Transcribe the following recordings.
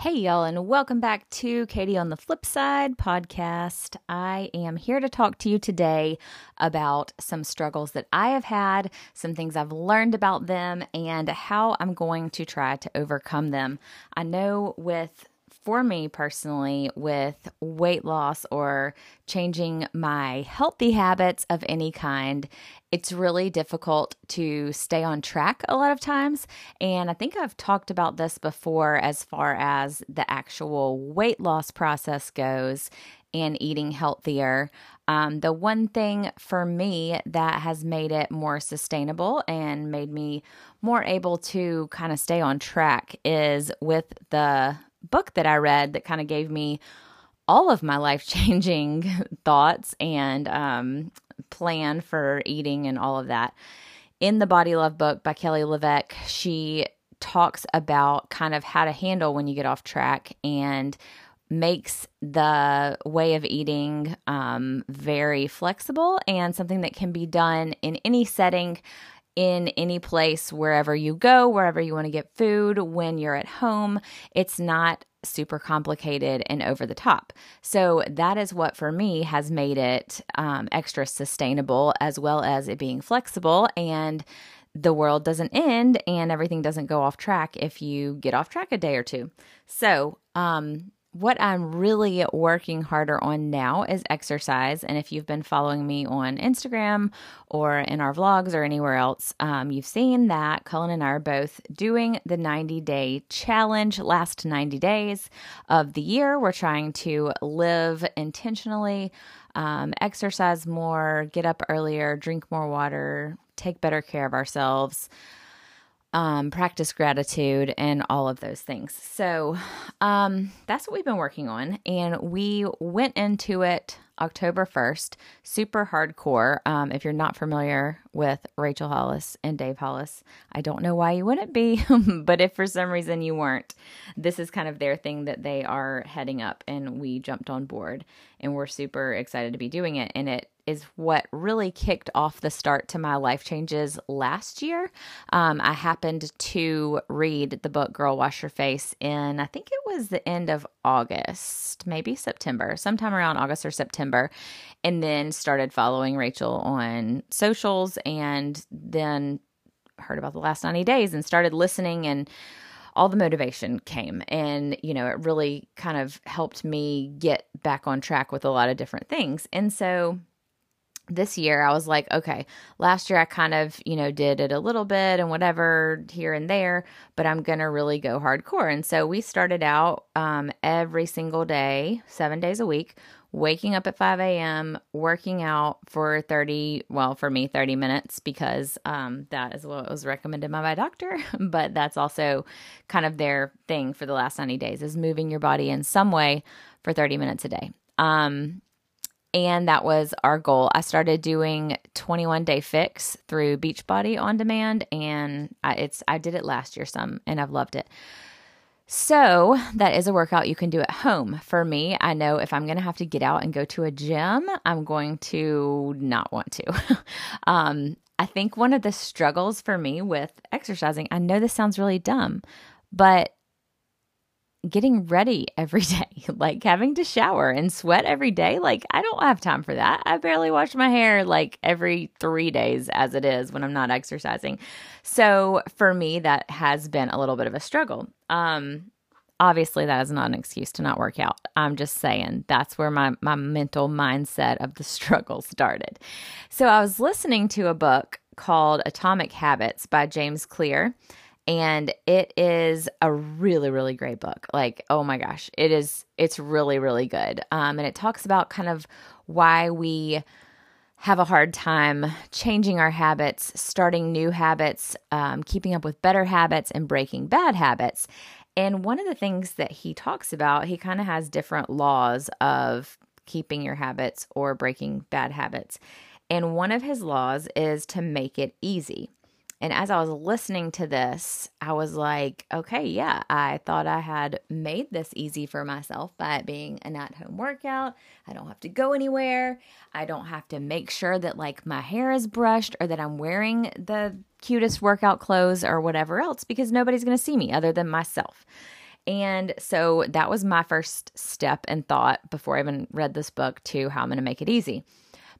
Hey, y'all, and welcome back to Katie on the Flip Side podcast. I am here to talk to you today about some struggles that I have had, some things I've learned about them, and how I'm going to try to overcome them. I know with for me personally with weight loss or changing my healthy habits of any kind, it's really difficult to stay on track a lot of times. And I think I've talked about this before as far as the actual weight loss process goes and eating healthier. Um, the one thing for me that has made it more sustainable and made me more able to kind of stay on track is with the book that I read that kind of gave me all of my life changing thoughts and um, plan for eating and all of that. In the Body Love book by Kelly LeVeque, she talks about kind of how to handle when you get off track and makes the way of eating um, very flexible and something that can be done in any setting in any place, wherever you go, wherever you want to get food, when you're at home. It's not super complicated and over the top. So, that is what for me has made it um, extra sustainable as well as it being flexible. And the world doesn't end and everything doesn't go off track if you get off track a day or two. So, um, what I'm really working harder on now is exercise. And if you've been following me on Instagram or in our vlogs or anywhere else, um, you've seen that Cullen and I are both doing the 90 day challenge, last 90 days of the year. We're trying to live intentionally, um, exercise more, get up earlier, drink more water, take better care of ourselves um, practice gratitude, and all of those things. So um, that's what we've been working on. And we went into it October 1st, super hardcore. Um, if you're not familiar with Rachel Hollis and Dave Hollis, I don't know why you wouldn't be, but if for some reason you weren't, this is kind of their thing that they are heading up, and we jumped on board and we're super excited to be doing it. And it is what really kicked off the start to my life changes last year. Um, I happened to read the book Girl Wash Your Face in, I think it was the end of August, maybe September, sometime around August or September, and then started following Rachel on socials and then heard about the last 90 days and started listening and all the motivation came and you know it really kind of helped me get back on track with a lot of different things and so this year I was like, okay, last year I kind of, you know, did it a little bit and whatever here and there, but I'm going to really go hardcore. And so we started out um, every single day, seven days a week, waking up at 5 a.m., working out for 30, well, for me, 30 minutes because um, that is what was recommended by my doctor. but that's also kind of their thing for the last 90 days is moving your body in some way for 30 minutes a day. Um, and that was our goal. I started doing 21 day fix through Beachbody on demand, and I, it's I did it last year some, and I've loved it. So that is a workout you can do at home. For me, I know if I'm going to have to get out and go to a gym, I'm going to not want to. um, I think one of the struggles for me with exercising, I know this sounds really dumb, but getting ready every day, like having to shower and sweat every day. Like, I don't have time for that. I barely wash my hair like every three days as it is when I'm not exercising. So, for me, that has been a little bit of a struggle. Um, obviously, that is not an excuse to not work out. I'm just saying that's where my, my mental mindset of the struggle started. So, I was listening to a book called Atomic Habits by James Clear and it is a really really great book. Like oh my gosh it is it's really really good. Um, and it talks about kind of why we have a hard time changing our habits starting new habits um, keeping up with better habits and breaking bad habits. And one of the things that he talks about he kind of has different laws of keeping your habits or breaking bad habits. And one of his laws is to make it easy and as I was listening to this, I was like, okay, yeah, I thought I had made this easy for myself by it being an at home workout. I don't have to go anywhere. I don't have to make sure that like my hair is brushed or that I'm wearing the cutest workout clothes or whatever else because nobody's going to see me other than myself. And so that was my first step and thought before I even read this book to how I'm going to make it easy.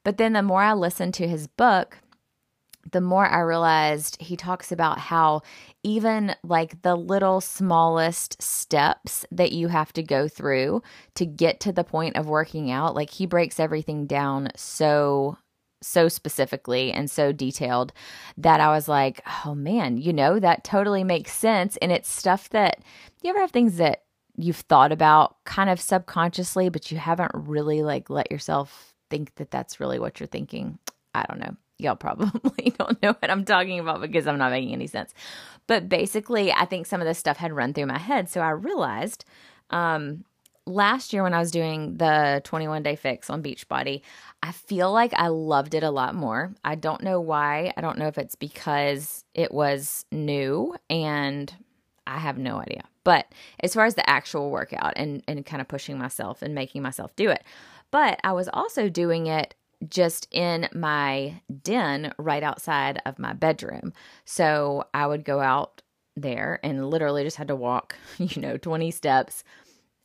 But then the more I listened to his book, the more I realized he talks about how even like the little smallest steps that you have to go through to get to the point of working out, like he breaks everything down so so specifically and so detailed that I was like, oh man, you know, that totally makes sense. And it's stuff that you ever have things that you've thought about kind of subconsciously, but you haven't really like let yourself think that that's really what you're thinking. I don't know y'all probably don't know what I'm talking about because I'm not making any sense. But basically, I think some of this stuff had run through my head. So I realized um, last year when I was doing the 21 day fix on Beachbody, I feel like I loved it a lot more. I don't know why. I don't know if it's because it was new and I have no idea. But as far as the actual workout and, and kind of pushing myself and making myself do it, but I was also doing it just in my den right outside of my bedroom. So I would go out there and literally just had to walk, you know, 20 steps,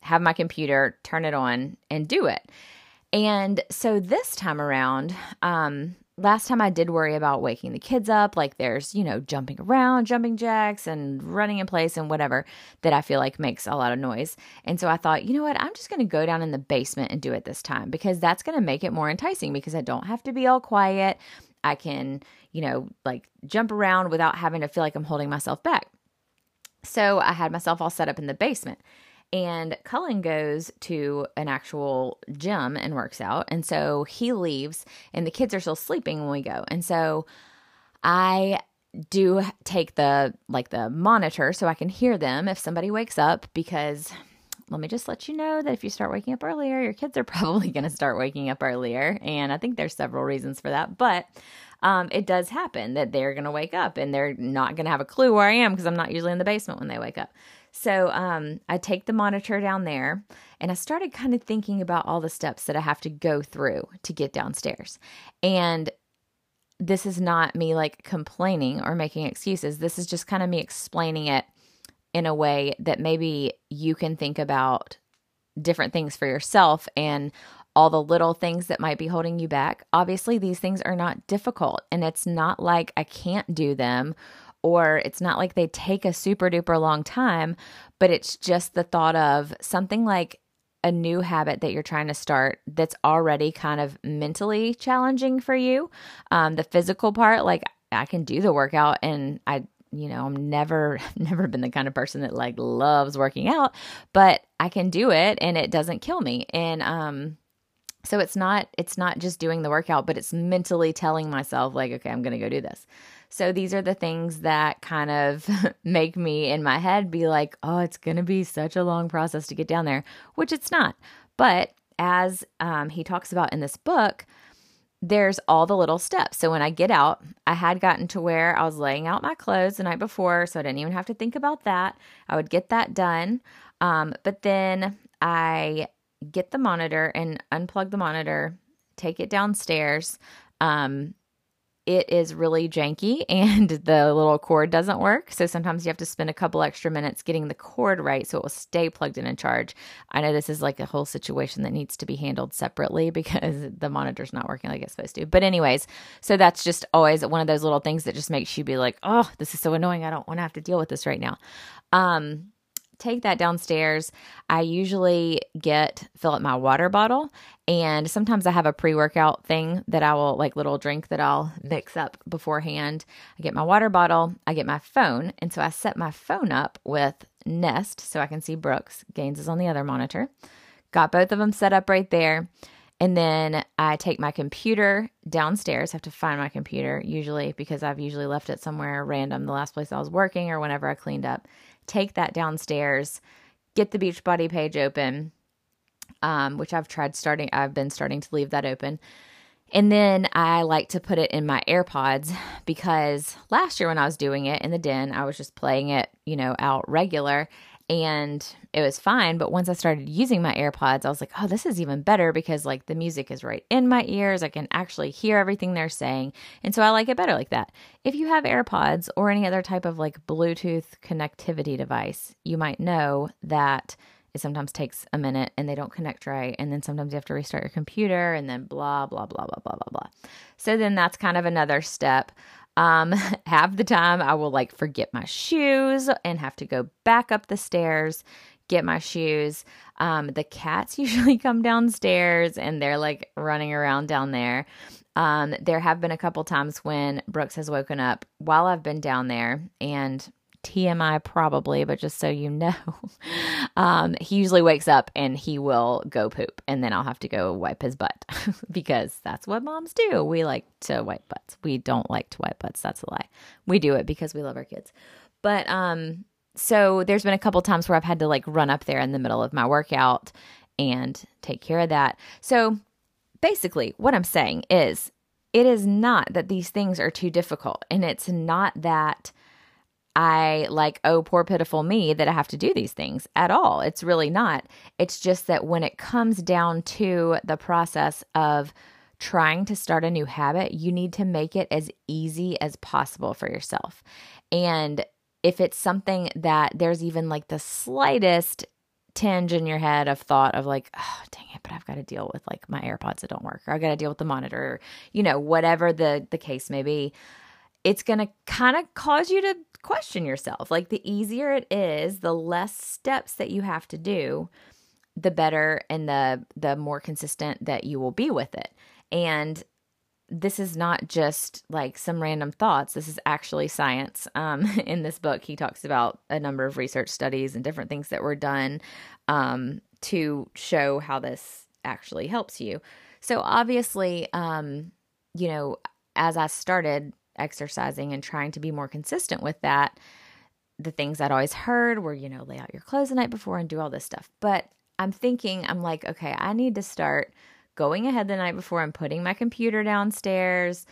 have my computer, turn it on, and do it. And so this time around, um, last time I did worry about waking the kids up, like there's, you know, jumping around, jumping jacks and running in place and whatever that I feel like makes a lot of noise. And so I thought, you know what, I'm just going to go down in the basement and do it this time because that's going to make it more enticing because I don't have to be all quiet. I can, you know, like jump around without having to feel like I'm holding myself back. So I had myself all set up in the basement. And Cullen goes to an actual gym and works out. And so he leaves, and the kids are still sleeping when we go. And so I do take the like the monitor so I can hear them if somebody wakes up because let me just let you know that if you start waking up earlier, your kids are probably going to start waking up earlier. And I think there's several reasons for that. But um, it does happen that they're going to wake up and they're not going to have a clue where I am because I'm not usually in the basement when they wake up. So um, I take the monitor down there and I started kind of thinking about all the steps that I have to go through to get downstairs. And this is not me like complaining or making excuses. This is just kind of me explaining it in a way that maybe you can think about different things for yourself and all the little things that might be holding you back. Obviously, these things are not difficult, and it's not like I can't do them or it's not like they take a super duper long time, but it's just the thought of something like a new habit that you're trying to start that's already kind of mentally challenging for you. Um, the physical part, like I can do the workout and I you know, I'm never never been the kind of person that like loves working out, but I can do it and it doesn't kill me. And um so it's not it's not just doing the workout, but it's mentally telling myself like okay, I'm going to go do this. So these are the things that kind of make me in my head be like, oh, it's going to be such a long process to get down there, which it's not. But as um, he talks about in this book, there's all the little steps. So when I get out, I had gotten to where I was laying out my clothes the night before, so I didn't even have to think about that. I would get that done. Um, but then I get the monitor and unplug the monitor, take it downstairs. Um, it is really janky and the little cord doesn't work. So sometimes you have to spend a couple extra minutes getting the cord right so it will stay plugged in and charge. I know this is like a whole situation that needs to be handled separately because the monitor's not working like it's supposed to. But, anyways, so that's just always one of those little things that just makes you be like, oh, this is so annoying. I don't want to have to deal with this right now. Um, take that downstairs. I usually get fill up my water bottle and sometimes I have a pre-workout thing that I will like little drink that I'll mix up beforehand. I get my water bottle, I get my phone, and so I set my phone up with Nest so I can see Brooks. Gaines is on the other monitor. Got both of them set up right there. And then I take my computer downstairs. I have to find my computer usually because I've usually left it somewhere random the last place I was working or whenever I cleaned up take that downstairs, get the Beachbody page open, um, which I've tried starting, I've been starting to leave that open. And then I like to put it in my AirPods because last year when I was doing it in the den, I was just playing it, you know, out regular. And it was fine. But once I started using my AirPods, I was like, oh, this is even better because like the music is right in my ears. I can actually hear everything they're saying. And so I like it better like that. If you have AirPods or any other type of like Bluetooth connectivity device, you might know that it sometimes takes a minute and they don't connect right. And then sometimes you have to restart your computer and then blah, blah, blah, blah, blah, blah, blah. So then that's kind of another step um, half the time I will like forget my shoes and have to go back up the stairs, get my shoes. Um, the cats usually come downstairs and they're like running around down there. Um, there have been a couple times when Brooks has woken up while I've been down there and TMI probably, but just so you know, um, he usually wakes up and he will go poop, and then I'll have to go wipe his butt because that's what moms do. We like to wipe butts. We don't like to wipe butts. That's a lie. We do it because we love our kids. But um, so there's been a couple times where I've had to like run up there in the middle of my workout and take care of that. So basically, what I'm saying is, it is not that these things are too difficult, and it's not that I like, oh, poor pitiful me that I have to do these things at all. It's really not. It's just that when it comes down to the process of trying to start a new habit, you need to make it as easy as possible for yourself. And if it's something that there's even like the slightest tinge in your head of thought of like, oh, dang it, but I've got to deal with like my AirPods that don't work, or I've got to deal with the monitor, or, you know, whatever the the case may be it's going to kind of cause you to question yourself. Like the easier it is, the less steps that you have to do, the better and the the more consistent that you will be with it. And this is not just like some random thoughts. This is actually science. Um, in this book, he talks about a number of research studies and different things that were done um, to show how this actually helps you. So, obviously, um, you know, as I started exercising and trying to be more consistent with that, the things I'd always heard were, you know, lay out your clothes the night before and do all this stuff. But I'm thinking, I'm like, okay, I need to start going ahead the night before and putting my computer downstairs,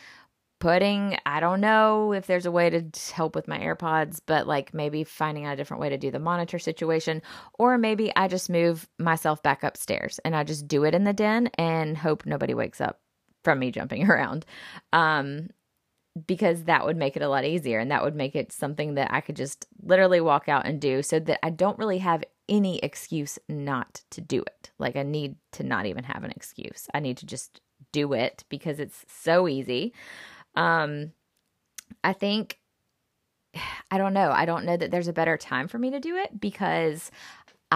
putting, I don't know if there's a way to help with my AirPods, but like maybe finding out a different way to do the monitor situation. Or maybe I just move myself back upstairs and I just do it in the den and hope nobody wakes up from me jumping around. Um, because that would make it a lot easier and that would make it something that I could just literally walk out and do so that I don't really have any excuse not to do it. Like I need to not even have an excuse. I need to just do it because it's so easy. Um I think I don't know. I don't know that there's a better time for me to do it because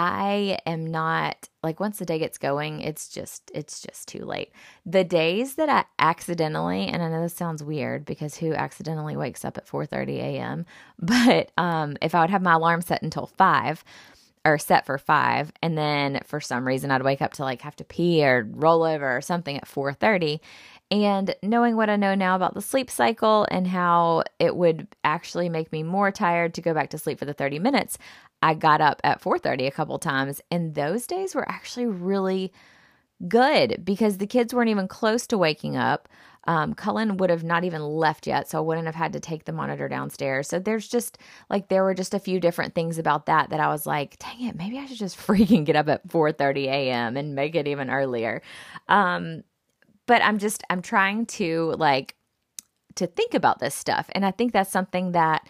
I am not like once the day gets going, it's just it's just too late. The days that I accidentally, and I know this sounds weird because who accidentally wakes up at 4:30 a.m., but um if I would have my alarm set until 5 or set for 5 and then for some reason I'd wake up to like have to pee or roll over or something at 4:30 and knowing what I know now about the sleep cycle and how it would actually make me more tired to go back to sleep for the 30 minutes, I got up at 4:30 a couple times and those days were actually really good because the kids weren't even close to waking up. Um, Cullen would have not even left yet, so I wouldn't have had to take the monitor downstairs. So there's just like there were just a few different things about that that I was like, dang it, maybe I should just freaking get up at 4:30 a.m. and make it even earlier. Um, but I'm just I'm trying to like to think about this stuff, and I think that's something that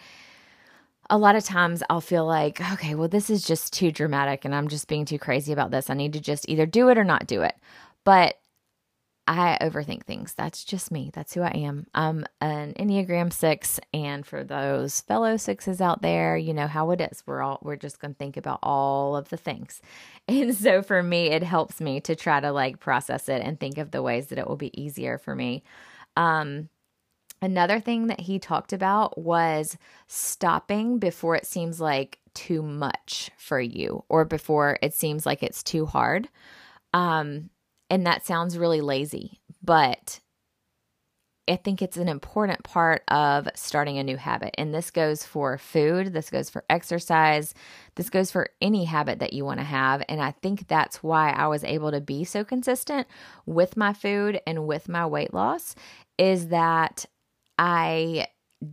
a lot of times I'll feel like, okay, well, this is just too dramatic and I'm just being too crazy about this. I need to just either do it or not do it. But I overthink things. That's just me. That's who I am. I'm an Enneagram six. And for those fellow sixes out there, you know how it is. We're all, we're just going to think about all of the things. And so for me, it helps me to try to like process it and think of the ways that it will be easier for me. Um, Another thing that he talked about was stopping before it seems like too much for you or before it seems like it's too hard. Um, and that sounds really lazy, but I think it's an important part of starting a new habit. And this goes for food, this goes for exercise, this goes for any habit that you want to have. And I think that's why I was able to be so consistent with my food and with my weight loss is that I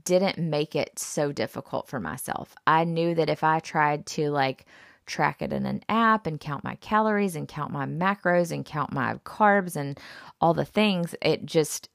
didn't make it so difficult for myself. I knew that if I tried to like track it in an app and count my calories and count my macros and count my carbs and all the things, it just,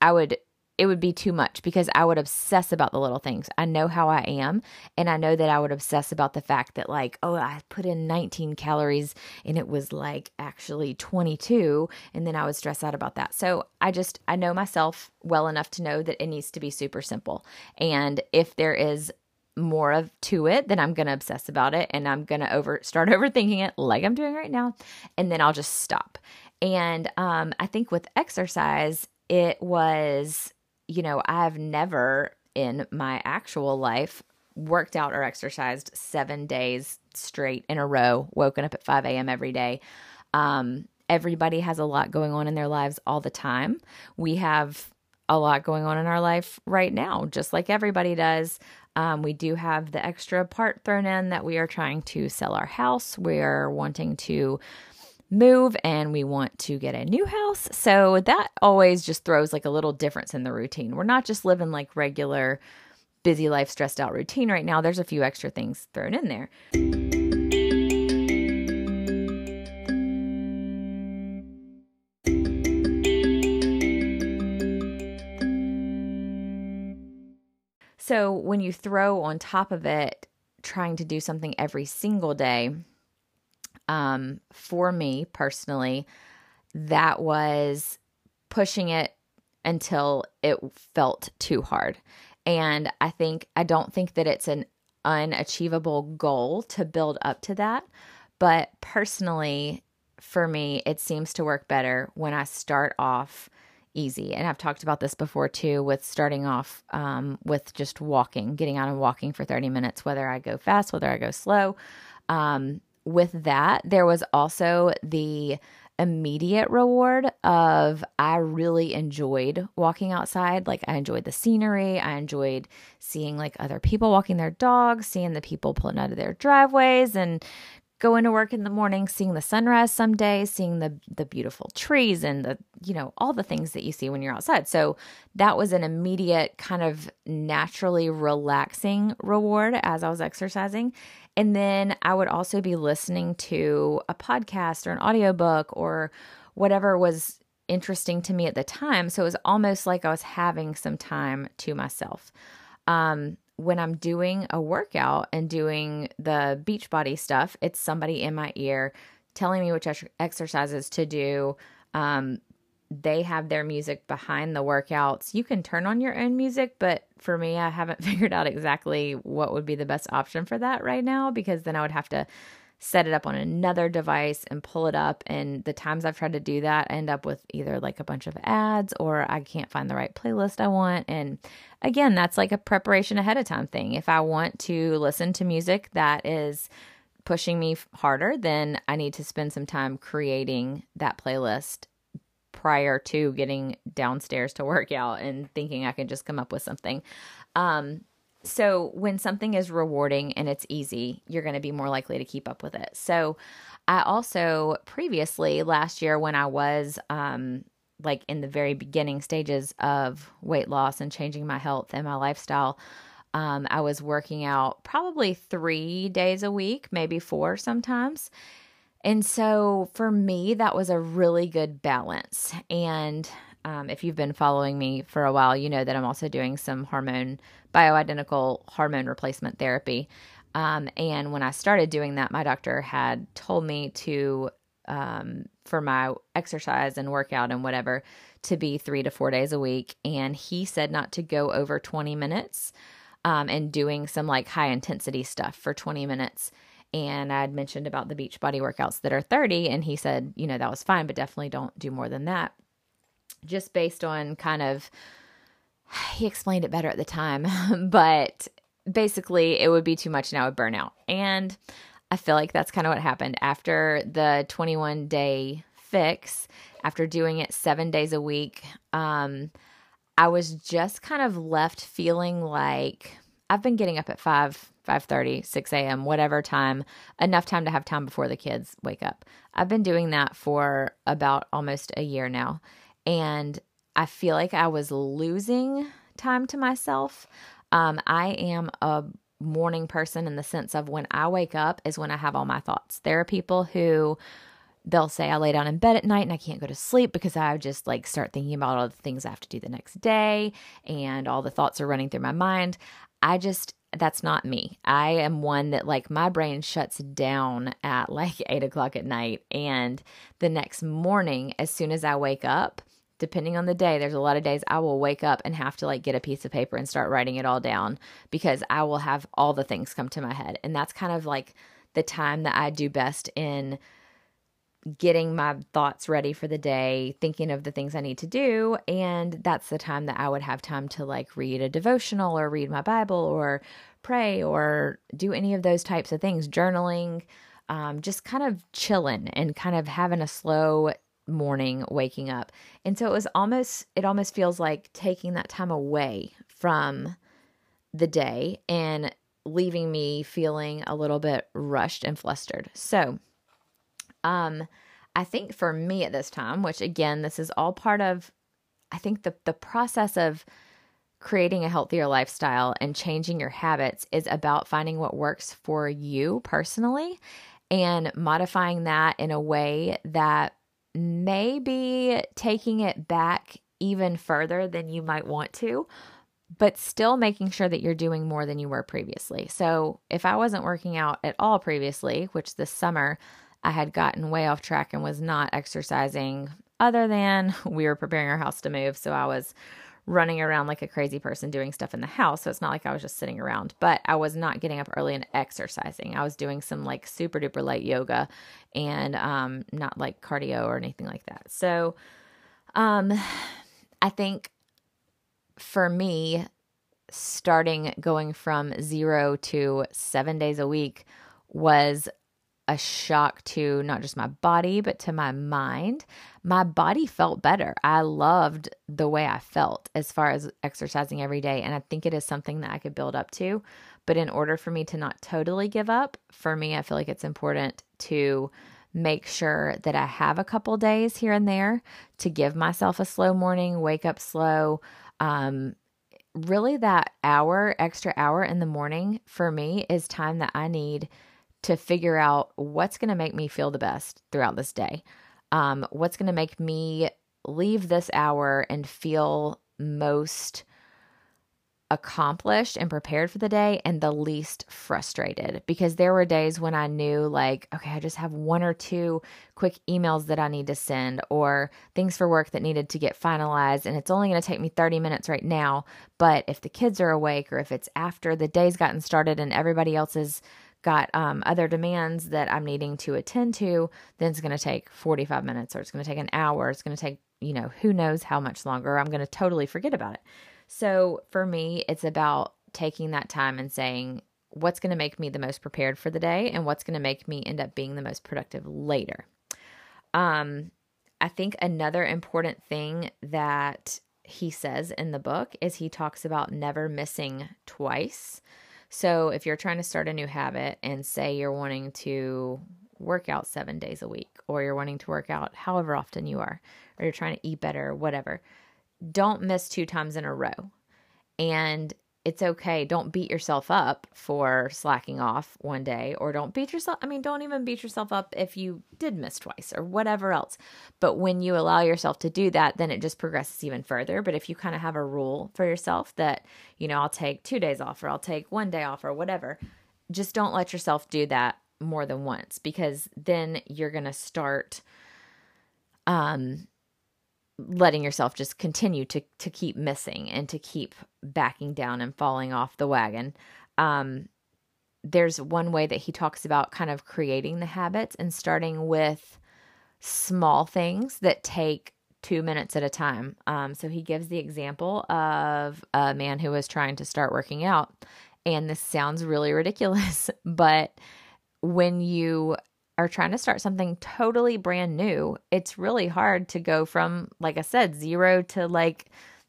I would it would be too much because I would obsess about the little things. I know how I am. And I know that I would obsess about the fact that, like, oh, I put in 19 calories and it was like actually 22. And then I would stress out about that. So I just, I know myself well enough to know that it needs to be super simple. And if there is more of to it, then I'm going to obsess about it and I'm going to over start overthinking it like I'm doing right now. And then I'll just stop. And um, I think with exercise, it was you know, I've never in my actual life worked out or exercised seven days straight in a row, woken up at 5 a.m. every day. Um, everybody has a lot going on in their lives all the time. We have a lot going on in our life right now, just like everybody does. Um, we do have the extra part thrown in that we are trying to sell our house. We're wanting to move and we want to get a new house. So that always just throws like a little difference in the routine. We're not just living like regular busy life, stressed out routine right now. There's a few extra things thrown in there. So when you throw on top of it trying to do something every single day, um, for me personally, that was pushing it until it felt too hard. And I think, I don't think that it's an unachievable goal to build up to that. But personally, for me, it seems to work better when I start off easy. And I've talked about this before too with starting off um, with just walking, getting out and walking for 30 minutes, whether I go fast, whether I go slow. Um, with that, there was also the immediate reward of I really enjoyed walking outside. Like I enjoyed the scenery. I enjoyed seeing like other people walking their dogs, seeing the people pulling out of their driveways and going to work in the morning, seeing the sunrise some days, seeing the the beautiful trees and the you know all the things that you see when you're outside. So that was an immediate kind of naturally relaxing reward as I was exercising. And then I would also be listening to a podcast or an audiobook or whatever was interesting to me at the time. So it was almost like I was having some time to myself. Um, when I'm doing a workout and doing the Beachbody stuff, it's somebody in my ear telling me which exercises to do, um, they have their music behind the workouts. You can turn on your own music, but for me, I haven't figured out exactly what would be the best option for that right now because then I would have to set it up on another device and pull it up. And the times I've tried to do that, I end up with either like a bunch of ads or I can't find the right playlist I want. And again, that's like a preparation ahead of time thing. If I want to listen to music that is pushing me harder, then I need to spend some time creating that playlist prior to getting downstairs to work out and thinking I can just come up with something. Um, so when something is rewarding and it's easy, you're going to be more likely to keep up with it. So I also previously last year when I was um, like in the very beginning stages of weight loss and changing my health and my lifestyle, um, I was working out probably three days a week, maybe four sometimes. And so for me, that was a really good balance. And um, if you've been following me for a while, you know that I'm also doing some hormone, bioidentical hormone replacement therapy. Um, and when I started doing that, my doctor had told me to, um, for my exercise and workout and whatever, to be three to four days a week. And he said not to go over 20 minutes um, and doing some like high intensity stuff for 20 minutes and I'd mentioned about the Beachbody workouts that are 30 and he said, you know, that was fine, but definitely don't do more than that. Just based on kind of he explained it better at the time, but basically it would be too much and I would burn out. And I feel like that's kind of what happened after the 21 day fix, after doing it 7 days a week. Um I was just kind of left feeling like I've been getting up at 5 5:30, 6 a.m., whatever time, enough time to have time before the kids wake up. I've been doing that for about almost a year now, and I feel like I was losing time to myself. Um, I am a morning person in the sense of when I wake up is when I have all my thoughts. There are people who they'll say I lay down in bed at night and I can't go to sleep because I just like start thinking about all the things I have to do the next day and all the thoughts are running through my mind. I just that's not me. I am one that like my brain shuts down at like eight o'clock at night. And the next morning, as soon as I wake up, depending on the day, there's a lot of days I will wake up and have to like get a piece of paper and start writing it all down because I will have all the things come to my head. And that's kind of like the time that I do best in getting my thoughts ready for the day, thinking of the things I need to do. And that's the time that I would have time to like read a devotional or read my Bible or pray or do any of those types of things, journaling, um, just kind of chilling and kind of having a slow morning waking up. And so it was almost, it almost feels like taking that time away from the day and leaving me feeling a little bit rushed and flustered. So, um, I think for me at this time, which again, this is all part of, I think the the process of creating a healthier lifestyle and changing your habits is about finding what works for you personally and modifying that in a way that may be taking it back even further than you might want to, but still making sure that you're doing more than you were previously. So, if I wasn't working out at all previously, which this summer I had gotten way off track and was not exercising other than we were preparing our house to move. So I was running around like a crazy person doing stuff in the house. So it's not like I was just sitting around, but I was not getting up early and exercising. I was doing some like super duper light yoga and um, not like cardio or anything like that. So um, I think for me, starting going from zero to seven days a week was a shock to not just my body, but to my mind. My body felt better. I loved the way I felt as far as exercising every day. And I think it is something that I could build up to. But in order for me to not totally give up, for me, I feel like it's important to make sure that I have a couple days here and there to give myself a slow morning, wake up slow. Um, really, that hour, extra hour in the morning for me is time that I need to figure out what's going to make me feel the best throughout this day. Um, what's going to make me leave this hour and feel most accomplished and prepared for the day and the least frustrated because there were days when I knew like okay I just have one or two quick emails that I need to send or things for work that needed to get finalized and it's only going to take me 30 minutes right now but if the kids are awake or if it's after the day's gotten started and everybody else is got um, other demands that I'm needing to attend to, then it's going to take 45 minutes or it's going to take an hour. It's going to take, you know, who knows how much longer. I'm going to totally forget about it. So for me, it's about taking that time and saying, what's going to make me the most prepared for the day and what's going to make me end up being the most productive later. Um, I think another important thing that he says in the book is he talks about never missing twice. So if you're trying to start a new habit and say you're wanting to work out seven days a week, or you're wanting to work out however often you are, or you're trying to eat better, whatever, don't miss two times in a row. And it's okay. Don't beat yourself up for slacking off one day, or don't beat yourself. I mean, don't even beat yourself up if you did miss twice or whatever else. But when you allow yourself to do that, then it just progresses even further. But if you kind of have a rule for yourself that, you know, I'll take two days off or I'll take one day off or whatever, just don't let yourself do that more than once because then you're going to start um letting yourself just continue to to keep missing and to keep backing down and falling off the wagon. Um, there's one way that he talks about kind of creating the habits and starting with small things that take two minutes at a time. Um, so he gives the example of a man who was trying to start working out. And this sounds really ridiculous, but when you are trying to start something totally brand new, it's really hard to go from, like I said, zero to like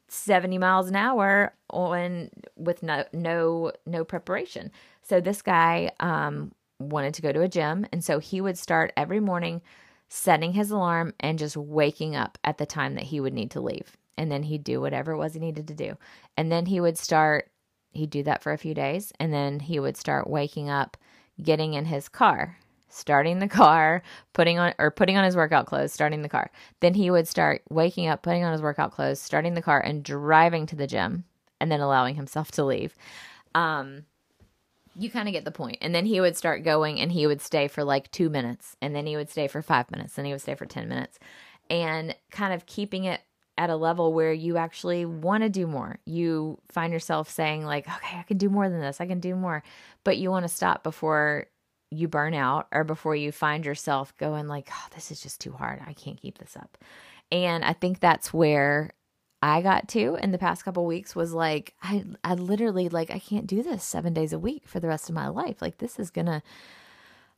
70 miles an hour on with no no no preparation. So this guy um wanted to go to a gym and so he would start every morning setting his alarm and just waking up at the time that he would need to leave. and then he'd do whatever it was he needed to do. And then he would start, he'd do that for a few days, and then he would start waking up, getting in his car, starting the car, putting on or putting on his workout clothes, starting the car. Then he would start waking up, putting on his workout clothes, starting the car, and driving to the gym, and then allowing himself to leave. Um, you kind of get the point. And then he would start going and he would stay for like two minutes, and then he would stay for five minutes, and he would stay for 10 minutes, and kind of keeping it at a level where you actually want to do more. You find yourself saying, like, okay, I can do more than this, I can do more, but you want to stop before you burn out or before you find yourself going, like, oh, this is just too hard. I can't keep this up. And I think that's where I got to in the past couple weeks was like I I literally like I can't do this 7 days a week for the rest of my life. Like this is going to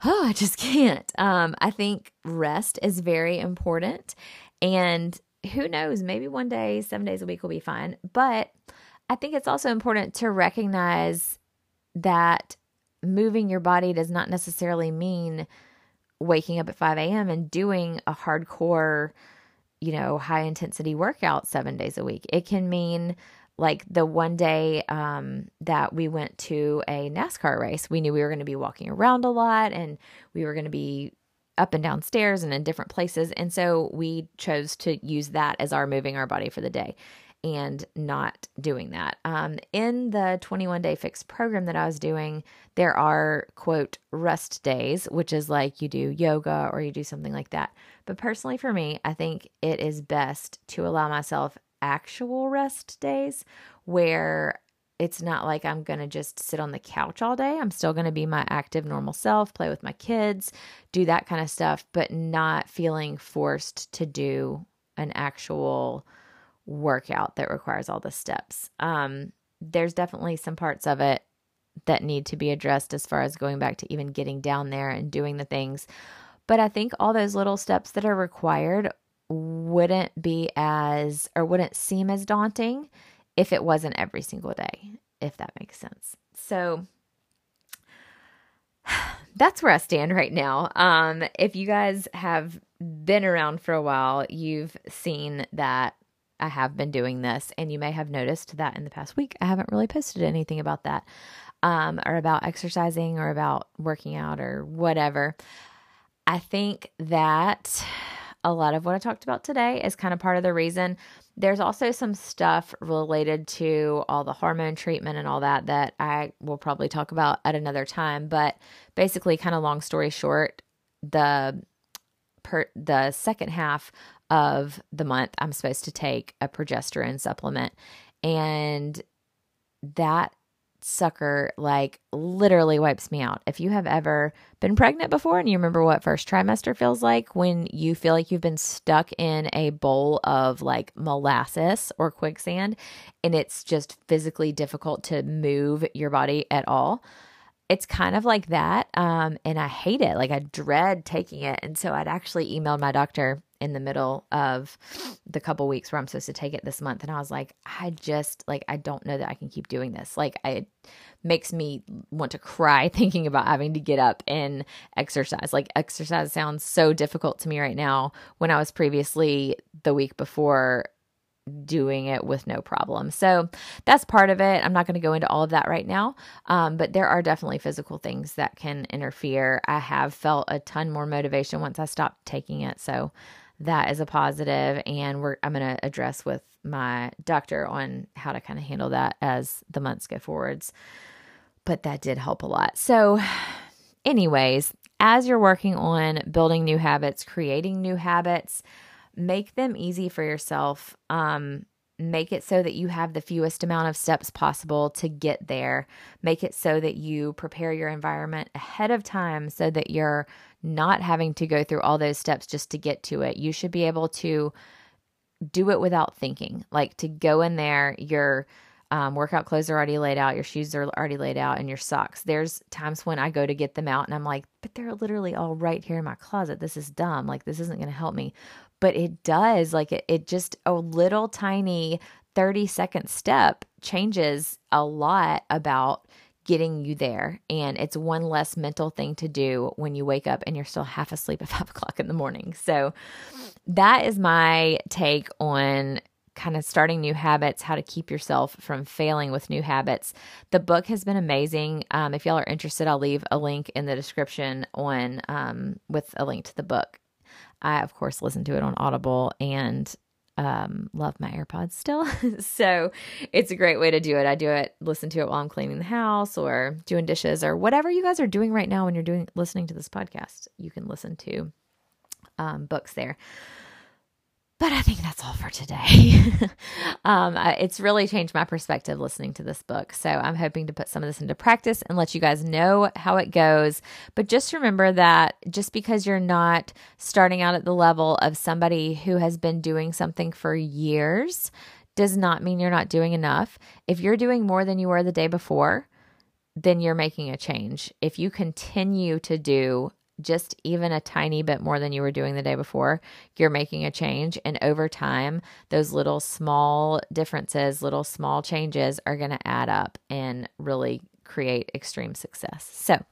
oh, I just can't. Um I think rest is very important and who knows, maybe one day 7 days a week will be fine, but I think it's also important to recognize that moving your body does not necessarily mean waking up at 5 a.m. and doing a hardcore you know, high intensity workout seven days a week. It can mean like the one day um, that we went to a NASCAR race, we knew we were going to be walking around a lot and we were going to be up and down stairs and in different places. And so we chose to use that as our moving our body for the day and not doing that. Um, in the 21 day fix program that I was doing, there are quote rest days, which is like you do yoga or you do something like that. But personally, for me, I think it is best to allow myself actual rest days where it's not like I'm going to just sit on the couch all day. I'm still going to be my active, normal self, play with my kids, do that kind of stuff, but not feeling forced to do an actual workout that requires all the steps. Um, there's definitely some parts of it that need to be addressed as far as going back to even getting down there and doing the things. But I think all those little steps that are required wouldn't be as or wouldn't seem as daunting if it wasn't every single day, if that makes sense. So that's where I stand right now. Um, if you guys have been around for a while, you've seen that I have been doing this, and you may have noticed that in the past week, I haven't really posted anything about that, um, or about exercising, or about working out, or whatever. I think that a lot of what I talked about today is kind of part of the reason. There's also some stuff related to all the hormone treatment and all that that I will probably talk about at another time. But basically, kind of long story short, the per the second half of the month, I'm supposed to take a progesterone supplement. And that sucker like literally wipes me out. If you have ever been pregnant before and you remember what first trimester feels like when you feel like you've been stuck in a bowl of like molasses or quicksand and it's just physically difficult to move your body at all. It's kind of like that. Um, and I hate it. Like I dread taking it. And so I'd actually emailed my doctor in the middle of the couple weeks where I'm supposed to take it this month. And I was like, I just like, I don't know that I can keep doing this. Like, it makes me want to cry thinking about having to get up and exercise. Like, exercise sounds so difficult to me right now when I was previously the week before doing it with no problem. So that's part of it. I'm not going to go into all of that right now, um, but there are definitely physical things that can interfere. I have felt a ton more motivation once I stopped taking it. So that is a positive and we're i'm going to address with my doctor on how to kind of handle that as the months go forwards. But that did help a lot. So anyways as you're working on building new habits creating new habits make them easy for yourself. Um, make it so that you have the fewest amount of steps possible to get there. Make it so that you prepare your environment ahead of time so that you're not having to go through all those steps just to get to it. You should be able to do it without thinking, like to go in there, your um, workout clothes are already laid out, your shoes are already laid out, and your socks. There's times when I go to get them out and I'm like, but they're literally all right here in my closet. This is dumb. Like, this isn't going to help me. But it does. Like, it, it just, a little tiny 30 second step changes a lot about getting you there. And it's one less mental thing to do when you wake up and you're still half asleep at five o'clock in the morning. So that is my take on kind of starting new habits, how to keep yourself from failing with new habits. The book has been amazing. Um, if y'all are interested, I'll leave a link in the description on um, with a link to the book. I, of course, listen to it on Audible and um, love my AirPods still. so it's a great way to do it. I do it, listen to it while I'm cleaning the house or doing dishes or whatever you guys are doing right now when you're doing listening to this podcast. You can listen to um, books there. But I think that's all for today. um, it's really changed my perspective listening to this book. So I'm hoping to put some of this into practice and let you guys know how it goes. But just remember that just because you're not starting out at the level of somebody who has been doing something for years does not mean you're not doing enough. If you're doing more than you were the day before, then you're making a change. If you continue to do just even a tiny bit more than you were doing the day before, you're making a change. And over time, those little small differences, little small changes are going to add up and really create extreme success. So,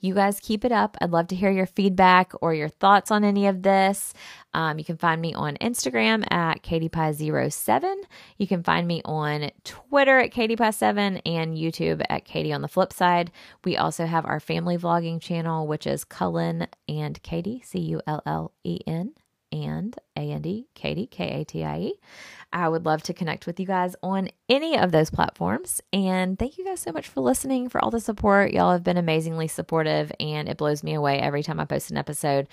you guys keep it up. I'd love to hear your feedback or your thoughts on any of this. Um, you can find me on Instagram at katiepie07. You can find me on Twitter at katiepie7 and YouTube at Katie on the flip side. We also have our family vlogging channel, which is Cullen and Katie, C U L L E N and A N D, Katie, K A T I E. I would love to connect with you guys on any of those platforms. And thank you guys so much for listening, for all the support. Y'all have been amazingly supportive, and it blows me away every time I post an episode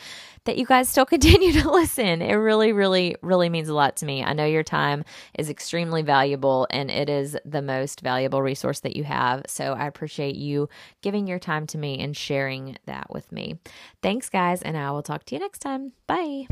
that you guys still continue to listen. It really, really, really means a lot to me. I know your time is extremely valuable, and it is the most valuable resource that you have. So I appreciate you giving your time to me and sharing that with me. Thanks, guys, and I will talk to you next time. Bye.